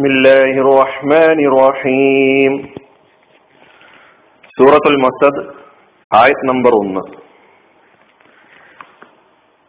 بسم الله الرحمن الرحيم سورة المسد آية نمبر 1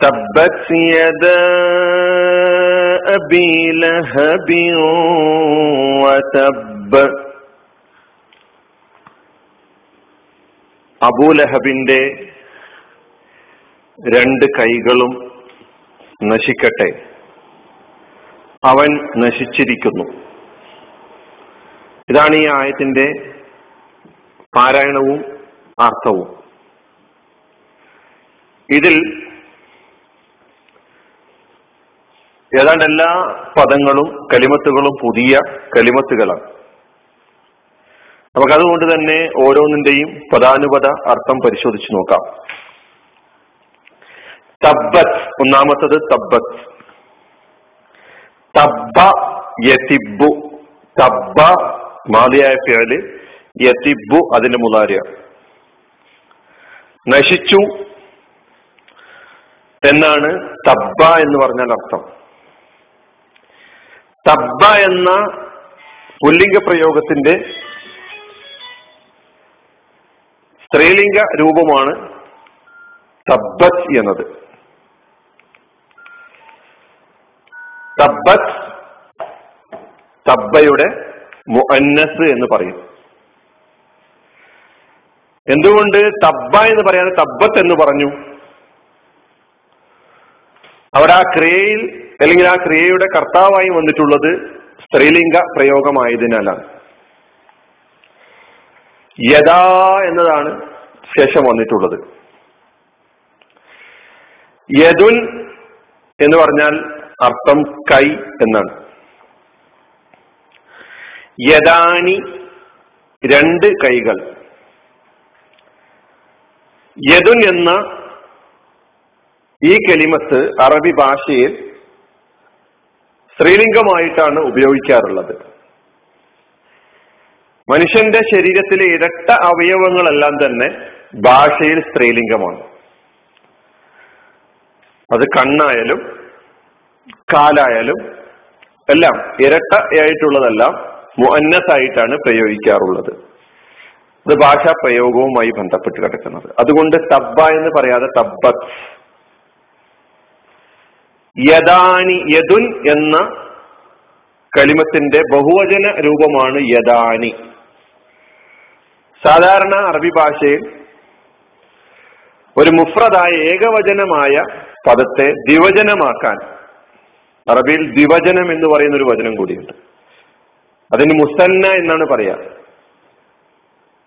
تبت يدا أبي لهب وتب അബൂലഹബിന്റെ രണ്ട് കൈകളും നശിക്കട്ടെ അവൻ നശിച്ചിരിക്കുന്നു. ഇതാണ് ഈ ആയത്തിന്റെ പാരായണവും അർത്ഥവും. ഇതിൽ ഏതാണ്ട് എല്ലാ പദങ്ങളും കലിമത്തുകളും പുതിയ കലിമത്തുകളാണ്. നമുക്ക് അതുകൊണ്ട് തന്നെ ഓരോന്നിന്റെയും പദാനുപത അർത്ഥം പരിശോധിച്ചു നോക്കാം. തബ്ബത്ത് ഒന്നാമത്തത് തബ്ബത്ത്. തബ്ബ യതിബു തബ്ബ മാതിയായ ഫിയൽ യതിബു അതിന്റെ മുതാരിയ നശിച്ചു. എന്നാണ് തബ്ബ എന്ന് പറഞ്ഞാൽ അർത്ഥം. തബ്ബ എന്ന പുല്ലിംഗ പ്രയോഗത്തിന്റെ സ്ത്രീലിംഗ രൂപമാണ് തബ്ബത് എന്നത്. തബ്ബത്ത് തബ്ബയുടെ മുഅന്നസ് എന്ന് പറയും. എന്തുകൊണ്ട് തബ്ബ എന്ന് പറയാതെ തബ്ബത്ത് എന്ന് പറഞ്ഞു? അവിടെ ആ ക്രിയയിൽ അല്ലെങ്കിൽ ആ ക്രിയയുടെ കർത്താവായി വന്നിട്ടുള്ളത് സ്ത്രീലിംഗ പ്രയോഗമായതിനാലാണ്. യഥാ എന്നതാണ് ശേഷം വന്നിട്ടുള്ളത്. യദുൻ എന്ന് പറഞ്ഞാൽ അർത്ഥം കൈ എന്നാണ്. യദാനി രണ്ട് കൈകൾ. യദുൻ എന്ന ഈ കെലിമത്ത് അറബി ഭാഷയിൽ സ്ത്രീലിംഗമായിട്ടാണ് ഉപയോഗിക്കാറുള്ളത്. മനുഷ്യന്റെ ശരീരത്തിലെ ഇരട്ട അവയവങ്ങളെല്ലാം തന്നെ ഭാഷയിൽ സ്ത്രീലിംഗമാണ്. അത് കണ്ണായാലും കാലായാലും എല്ലാം ഇരട്ടയായിട്ടുള്ളതെല്ലാം മുഅന്നസായിട്ടാണ് പ്രയോഗിക്കാറുള്ളത്. ഇത് ഭാഷാ പ്രയോഗവുമായി ബന്ധപ്പെട്ട് കിടക്കുന്നത്. അതുകൊണ്ട് തബ്ബ എന്ന് പറയാതെ തബ്ബത്ത് യദാനി യദുൻ എന്ന കലിമത്തിന്റെ ബഹുവചന രൂപമാണ് യദാനി. സാധാരണ അറബി ഭാഷയിൽ ഒരു മുഫ്രദായ ഏകവചനമായ പദത്തെ ദ്വിവചനമാക്കാൻ അറബിയിൽ ദ്വിവചനം എന്ന് പറയുന്ന ഒരു വചനം കൂടിയുണ്ട്. അതിന് മുസന്ന എന്നാണ് പറയാ.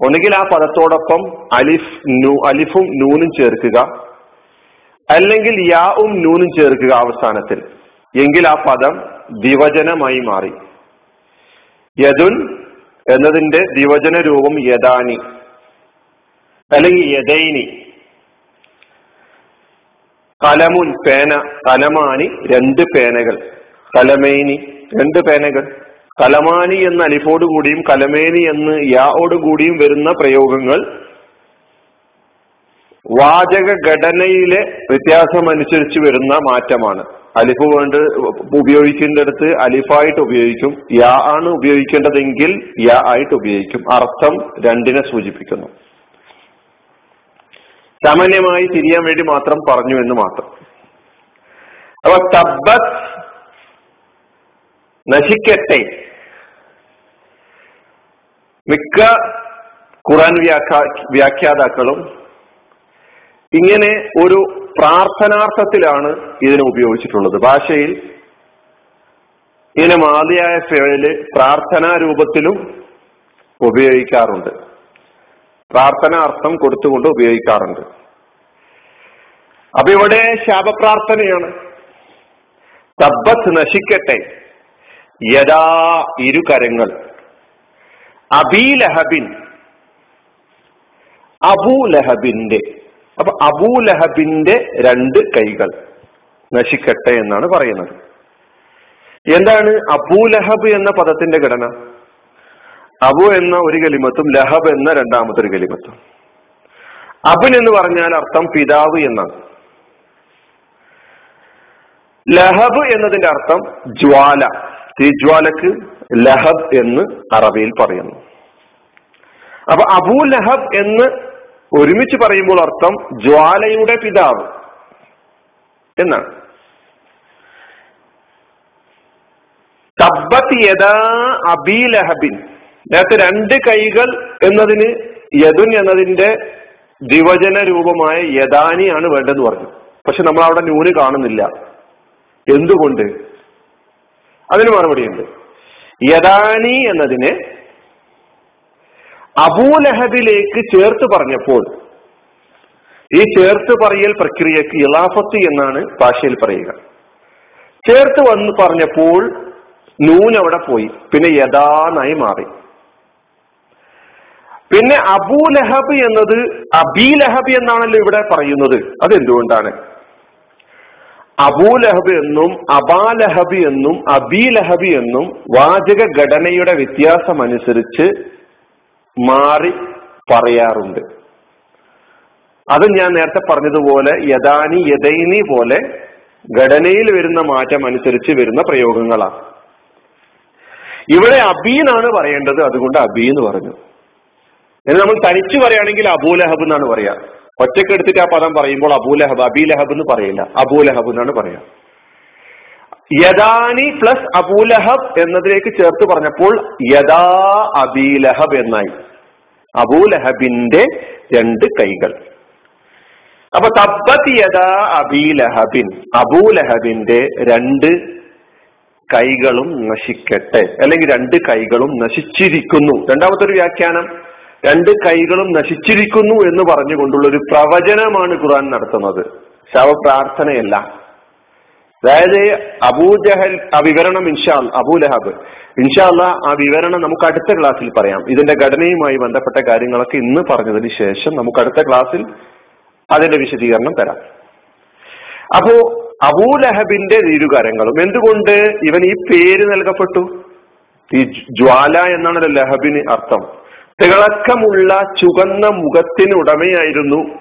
ഒന്നുകിൽ ആ പദത്തോടൊപ്പം അലിഫ് നൂ അലിഫും നൂനും ചേർക്കുക. അല്ലെങ്കിൽ യാവും നൂനും ചേർക്കുക അവസാനത്തിൽ. എങ്കിൽ ആ പദം ദ്വിവചനമായി മാറി. യദുൻ എന്നതിന്റെ ദ്വിവചന രൂപം യദാനി. അല്ലെങ്കിൽ യദൈനി. കലമുൻ പേന കലമാനി രണ്ട് പേനകൾ. കലമേനി രണ്ട് പേനകൾ. കലമാനി എന്ന അലിഫോട് കൂടിയും കലമേനി എന്ന് യാഓട് കൂടിയും വരുന്ന പ്രയോഗങ്ങൾ വാചക ഘടനയിലെ വ്യത്യാസം അനുസരിച്ച് വരുന്ന മാറ്റമാണ്. അലിഫ് വേണ്ട ഉപയോഗിക്കേണ്ടടുത്ത് അലിഫായിട്ട് ഉപയോഗിക്കും. യാ ആണ് ഉപയോഗിക്കേണ്ടതെങ്കിൽ യാ ആയിട്ട് ഉപയോഗിക്കും. അർത്ഥം രണ്ടിനെ സൂചിപ്പിക്കുന്നു. സാമാന്യമായി തിരിയാൻ വേണ്ടി മാത്രം പറഞ്ഞു എന്ന് മാത്രം. അപ്പൊ തബ്ബത്ത് നശിക്കട്ടെ. മിക്ക ഖുറാൻ വ്യാഖ്യാ വ്യാഖ്യാതാക്കളും ഇങ്ങനെ ഒരു പ്രാർത്ഥനാർത്ഥത്തിലാണ് ഇതിനെ ഉപയോഗിച്ചിട്ടുള്ളത്. ഭാഷയിൽ ഇങ്ങനെ മാതിയായ ഫേൽ പ്രാർത്ഥനാ രൂപത്തിലും ഉപയോഗിക്കാറുണ്ട്. പ്രാർത്ഥന അർത്ഥം കൊടുത്തുകൊണ്ട് ഉപയോഗിക്കാറുണ്ട്. അപ്പൊ ഇവിടെ ശാപപ്രാർത്ഥനയാണ്. തബ്ബത്ത് നശിക്കട്ടെ. യഥാ ഇരുകരങ്ങൾ അബീലഹബിൻ അബൂലഹബിന്റെ അപ്പൊ അബൂലഹബിന്റെ രണ്ട് കൈകൾ നശിക്കട്ടെ എന്നാണ് പറയുന്നത്. എന്താണ് അബൂലഹബ് എന്ന പദത്തിന്റെ ഘടന? അബു എന്ന ഒരു കലിമത്തും ലഹബ് എന്ന രണ്ടാമത്തെ ഒരു കലിമത്തും. അബുൻ എന്ന് പറഞ്ഞാൽ അർത്ഥം പിതാവ് എന്നാണ്. ലഹബ് എന്നതിന്റെ അർത്ഥം ജ്വാല. തീജ്വാലക്ക് ലഹബ് എന്ന് അറബിയിൽ പറയുന്നു. അപ്പൊ അബൂ ലഹബ് എന്ന് ഒരുമിച്ച് പറയുമ്പോൾ അർത്ഥം ജ്വാലയുടെ പിതാവ് എന്നാണ്. തബ്ബത്ത് യഥാ അബി ലഹബിൻ. നേരത്തെ രണ്ട് കൈകൾ എന്നതിന് യദുൻ എന്നതിന്റെ ദിവജന രൂപമായ യദാനിയാണ് വേണ്ടതെന്ന് പറഞ്ഞു. പക്ഷെ നമ്മൾ അവിടെ ന്യൂന് കാണുന്നില്ല. എന്തുകൊണ്ട്? അതിന് മറുപടിയുണ്ട്. യദാനി എന്നതിനെ അബൂലഹബിലേക്ക് ചേർത്ത് പറഞ്ഞപ്പോൾ ഈ ചേർത്ത് പറയൽ പ്രക്രിയക്ക് ഇലാഫത്ത് എന്നാണ് ഭാഷയിൽ പറയുക. ചേർത്ത് വന്ന് പറഞ്ഞപ്പോൾ നൂൻ അവിടെ പോയി. പിന്നെ യഥാനായി മാറി. പിന്നെ അബൂലഹബ് എന്നത് അബീലഹബ് എന്നാണല്ലോ ഇവിടെ പറയുന്നത്. അതെന്തുകൊണ്ടാണ്? അബൂലഹബ് എന്നും അബാലഹബ് എന്നും അബീലഹബ് എന്നും വാചക ഘടനയുടെ വ്യത്യാസം അനുസരിച്ച് മാറി പറയാറുണ്ട്. അത് ഞാൻ നേരത്തെ പറഞ്ഞതുപോലെ യദാനി യദൈനി പോലെ ഘടനയിൽ വരുന്ന മാറ്റം അനുസരിച്ച് വരുന്ന പ്രയോഗങ്ങളാണ്. ഇവിടെ അബീനാണ് പറയേണ്ടത്. അതുകൊണ്ട് അബീ എന്ന് പറഞ്ഞു. എന്ന് നമ്മൾ തനിച്ചു പറയുകയാണെങ്കിൽ അബൂലഹബ് എന്നാണ് പറയാ ഒറ്റയ്ക്ക് എടുത്തിട്ട് ആ പദം പറയുമ്പോൾ അബൂലഹബ് അബീലഹബ് എന്ന് പറയില്ല. അബൂലഹബ് എന്നാണ് പറയാ യദാനി പ്ലസ് അബൂലഹബ് എന്നതിലേക്ക് ചേർത്ത് പറഞ്ഞപ്പോൾ യദാ അബീലഹബ് എന്നായി. അബൂലഹബിന്റെ രണ്ട് കൈകൾ. അപ്പൊ തബ്ബത്ത് യദാ അബീലഹബിൻ അബൂലഹബിന്റെ രണ്ട് കൈകളും നശിക്കട്ടെ. അല്ലെങ്കിൽ രണ്ട് കൈകളും നശിച്ചിരിക്കുന്നു. രണ്ടാമത്തെ ഒരു വ്യാഖ്യാനം. രണ്ട് കൈകളും നശിച്ചിരിക്കുന്നു എന്ന് പറഞ്ഞുകൊണ്ടുള്ള ഒരു പ്രവചനമാണ് ഖുർആൻ നടത്തുന്നത്. ശവപ്രാർത്ഥനയല്ല അതായത് അബൂജഹൽ ആ വിവരണം ഇൻഷാ അബൂലഹബ് ഇൻഷാല്ല ആ വിവരണം നമുക്ക് അടുത്ത ക്ലാസ്സിൽ പറയാം. ഇതിന്റെ ഘടനയുമായി ബന്ധപ്പെട്ട കാര്യങ്ങളൊക്കെ ഇന്ന് പറഞ്ഞതിന് ശേഷം നമുക്ക് അടുത്ത ക്ലാസ്സിൽ അതിന്റെ വിശദീകരണം തരാം. അപ്പോ അബൂലഹബിന്റെ ഇരുകരങ്ങളും എന്തുകൊണ്ട് ഇവൻ ഈ പേര് നൽകപ്പെട്ടു? ഈ ജ്വാല എന്നാണല്ലോ ലഹബിന് അർത്ഥം. തിളക്കമുള്ള ചുവന്ന മുഖത്തിന് ഉടമയായിരുന്നു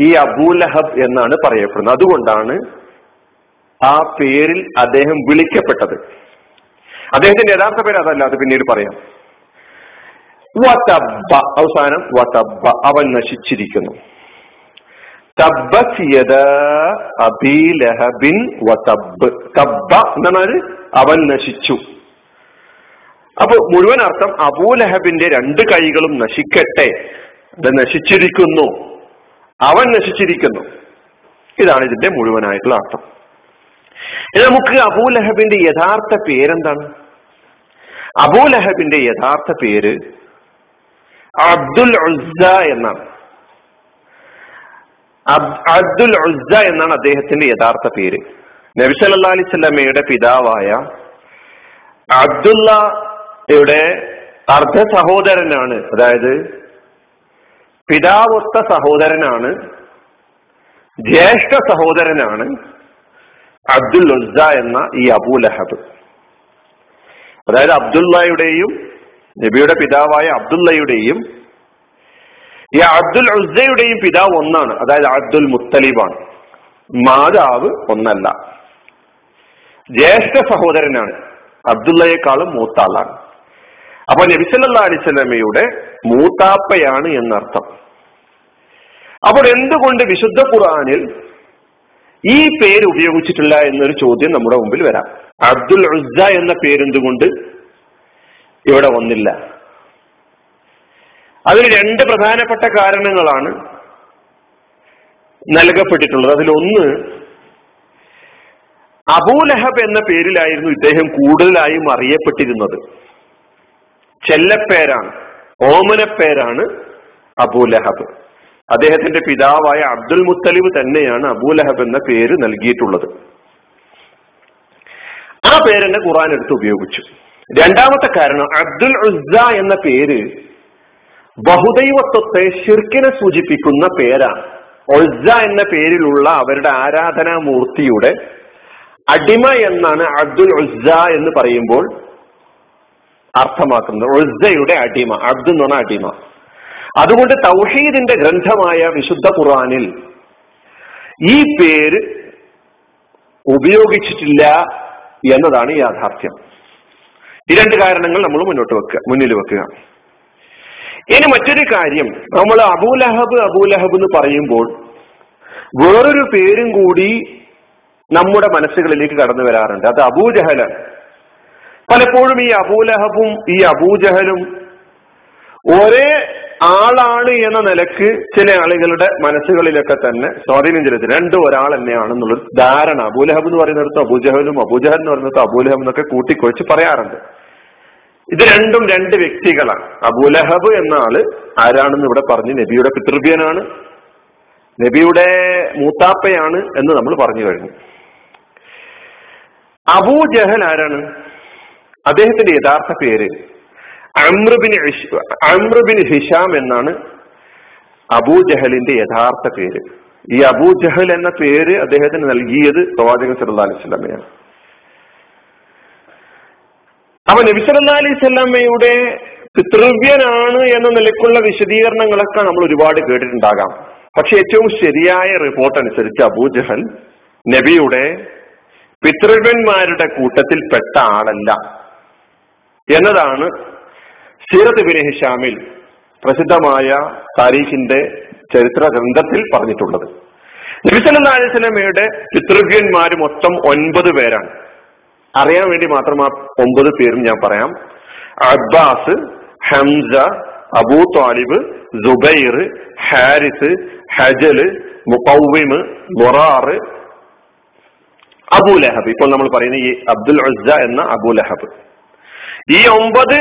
ഈ അബൂലഹബ് എന്നാണ് പറയപ്പെടുന്നത്. അതുകൊണ്ടാണ് ആ പേരിൽ അദ്ദേഹം വിളിക്കപ്പെട്ടത്. അദ്ദേഹത്തിന്റെ യഥാർത്ഥ പേര് അതല്ല അത് പിന്നീട് പറയാം. വതബ്ബ അവസാനം വതബ്ബ അവൻ നശിച്ചിരിക്കുന്നു. തബ്ബ എന്നാണ് അവൻ നശിച്ചു. അപ്പൊ മുഴുവൻ അർത്ഥം അബൂലഹബിന്റെ രണ്ട് കൈകളും നശിക്കട്ടെ. നശിച്ചിരിക്കുന്നു. അവൻ നശിച്ചിരിക്കുന്നു. ഇതാണ് ഇതിന്റെ മുഴുവനായിട്ടുള്ള അർത്ഥം. നമുക്ക് അബൂലഹബിന്റെ യഥാർത്ഥ പേരെന്താണ്? അബൂലഹബിന്റെ യഥാർത്ഥ പേര് അബ്ദുൽ ഉസ്സ എന്നാണ്. അബ്ദുൽ ഉസ്സ എന്നാണ് അദ്ദേഹത്തിന്റെ യഥാർത്ഥ പേര്. നബി സല്ലാ അലൈഹി സ്വലമയുടെ പിതാവായ അബ്ദുള്ളയുടെ അർദ്ധ സഹോദരനാണ്. അതായത് പിതാവൊത്ത സഹോദരനാണ് ജ്യേഷ്ഠ സഹോദരനാണ് അബ്ദുൽ ഉസ്സ എന്ന ഈ അബൂലഹബ് അതായത് അബ്ദുല്ലയുടെയും നബിയുടെ പിതാവായ അബ്ദുല്ലയുടെയും ഈ അബ്ദുൽ ഉസ്സയുടെയും പിതാവ് ഒന്നാണ്. അതായത് അബ്ദുൽ മുത്തലിബാണ്. മാതാവ് ഒന്നല്ല. ജ്യേഷ്ഠ സഹോദരനാണ്. അബ്ദുള്ളയെക്കാളും മൂത്താളാണ് അപ്പൊ നബിസല്ലാ അലിസ്ലമയുടെ മൂത്താപ്പയാണ് എന്നർത്ഥം. അപ്പോൾ എന്തുകൊണ്ട് വിശുദ്ധ ഖുർആാനിൽ ഈ പേര് ഉപയോഗിച്ചിട്ടില്ല എന്നൊരു ചോദ്യം നമ്മുടെ മുമ്പിൽ വരാം. അബ്ദുൽ ഉസ്സ എന്ന പേരെന്തുകൊണ്ട് ഇവിടെ വന്നില്ല? അതിന് രണ്ട് പ്രധാനപ്പെട്ട കാരണങ്ങളാണ് നൽകപ്പെട്ടിട്ടുള്ളത്. അതിലൊന്ന് അബൂലഹബ് എന്ന പേരിലായിരുന്നു ഇദ്ദേഹം കൂടുതലായും അറിയപ്പെട്ടിരുന്നത്. ചെല്ലപ്പേരാണ് ഓമനപ്പേരാണ് അബൂലഹബ് അദ്ദേഹത്തിന്റെ പിതാവായ അബ്ദുൽ മുത്തലിബ് തന്നെയാണ് അബൂലഹബ് എന്ന പേര് നൽകിയിട്ടുള്ളത്. ആ പേരെന്നെ ഖുറാൻ എടുത്ത് ഉപയോഗിച്ചു. രണ്ടാമത്തെ കാരണം അബ്ദുൽ ഉസ്സ എന്ന പേര് ബഹുദൈവത്വത്തെ ഷിർക്കിനെ സൂചിപ്പിക്കുന്ന പേരാണ്. ഒസ്സ എന്ന പേരിലുള്ള അവരുടെ ആരാധനാമൂർത്തിയുടെ അടിമ എന്നാണ് അബ്ദുൽ ഉസ്സ എന്ന് പറയുമ്പോൾ അർത്ഥമാക്കുന്നത്. ഒഴുസയുടെ അടിമ അബ്ദു എന്ന് പറഞ്ഞ അടിമ. അതുകൊണ്ട് തൗഹീദിന്റെ ഗ്രന്ഥമായ വിശുദ്ധ ഖുറാനിൽ ഈ പേര് ഉപയോഗിച്ചിട്ടില്ല എന്നതാണ് യാഥാർത്ഥ്യം. ഈ രണ്ട് കാരണങ്ങൾ നമ്മൾ മുന്നോട്ട് വെക്കുക മുന്നിൽ വെക്കുക. ഇനി മറ്റൊരു കാര്യം നമ്മൾ അബൂലഹബ് അബൂലഹബ് എന്ന് പറയുമ്പോൾ വേറൊരു പേരും കൂടി നമ്മുടെ മനസ്സുകളിലേക്ക് കടന്നു വരാറുണ്ട്. അത് അബൂജഹലാണ്. പലപ്പോഴും ഈ അബൂലഹബും ഈ അബൂജഹലും ഒരേ ആളാണ് എന്ന നിലയ്ക്ക് ചില ആളുകളുടെ മനസ്സുകളിലൊക്കെ തന്നെ സ്വാധീനം ചെലുത്തി. രണ്ടും ഒരാൾ തന്നെയാണെന്നുള്ളൊരു ധാരണ. അബൂലഹബ് എന്ന് പറയുന്നിടത്ത് അബൂജഹലും അബൂജഹൽ എന്ന് പറയുന്നിടത്ത് അബൂലഹബ് എന്നൊക്കെ കൂട്ടിക്കൊഴിച്ച് പറയാറുണ്ട്. ഇത് രണ്ടും രണ്ട് വ്യക്തികളാണ്. അബൂലഹബ് എന്ന ആൾ ആരാണെന്ന് ഇവിടെ പറഞ്ഞു നബിയുടെ പിതൃവ്യനാണ് നബിയുടെ മൂത്താപ്പയാണ് എന്ന് നമ്മൾ പറഞ്ഞു കഴിഞ്ഞു. അബൂജഹൽ ആരാണ്? അദ്ദേഹത്തിന്റെ യഥാർത്ഥ പേര് അമ്രുബിൻ അമ്രുബിൻ ഹിഷാം എന്നാണ് അബൂജഹലിന്റെ യഥാർത്ഥ പേര്. ഈ അബൂജഹൽ എന്ന പേര് അദ്ദേഹത്തിന് നൽകിയത് പ്രവാചകൻ സല്ലാ അലൈഹി സ്വലാമയാണ് അപ്പൊ നബി അലൈഹി സ്വലാമയുടെ പിതൃവ്യനാണ് എന്ന നിലക്കുള്ള വിശദീകരണങ്ങളൊക്കെ നമ്മൾ ഒരുപാട് കേട്ടിട്ടുണ്ടാകാം. പക്ഷെ ഏറ്റവും ശരിയായ റിപ്പോർട്ട് അനുസരിച്ച് അബൂജഹൽ നബിയുടെ പിതൃവ്യന്മാരുടെ കൂട്ടത്തിൽ പെട്ട ആളല്ല. എന്നതാണ് സീറത്ത് ബിൻ ഹിഷാമിൽ പ്രസിദ്ധമായ താരീഖിന്റെ ചരിത്ര ഗ്രന്ഥത്തിൽ പറഞ്ഞിട്ടുള്ളത്. നബിസല്ലാ അലൈസ്ലമയുടെ പിതൃവ്യന്മാർ മൊത്തം ഒൻപത് പേരാണ്. അറിയാൻ വേണ്ടി മാത്രം ആ ഒമ്പത് പേരും ഞാൻ പറയാം. Abbas Hamza Abu Talib Zubair Haris ഹജൽ മുഖവിമ് മൊറാറ് അബൂ ലഹബ്. ഇപ്പോൾ നമ്മൾ പറയുന്ന ഈ അബ്ദുൽ ഉസ്സ എന്ന അബൂ ലഹബ്. ഈ ഒമ്പത്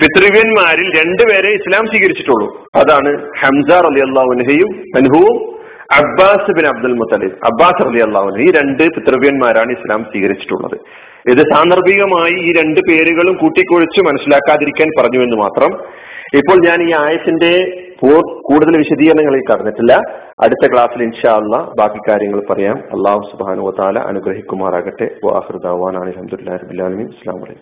പിതൃവ്യന്മാരിൽ രണ്ടുപേരെ ഇസ്ലാം സ്വീകരിച്ചിട്ടുള്ളൂ. അതാണ് Hamza Ali അള്ളാഹുനഹയും Abbas bin Abdul Muttalib. Abbas Ali അള്ളാഹുന ഈ രണ്ട് പിതൃവ്യന്മാരാണ് ഇസ്ലാം സ്വീകരിച്ചിട്ടുള്ളത്. ഇത് സാന്ദർഭികമായി ഈ രണ്ട് പേരുകളും കൂട്ടിക്കൊഴിച്ച് മനസ്സിലാക്കാതിരിക്കാൻ പറഞ്ഞു എന്ന് മാത്രം. ഇപ്പോൾ ഞാൻ ഈ ആയത്തിന്റെ കൂടുതൽ വിശദീകരണങ്ങളിൽ കടന്നിട്ടില്ല. അടുത്ത ക്ലാസ്സിൽ ഇൻഷാ അല്ല ബാക്കി കാര്യങ്ങൾ പറയാം. അള്ളാഹു സുബാനു താല അനുഗ്രഹിക്കുമാറാകട്ടെ. വാഹൃദാവാൻ അലഹമുല്ലാ റബിൻ ഇസ്ലാം വലൈക്കും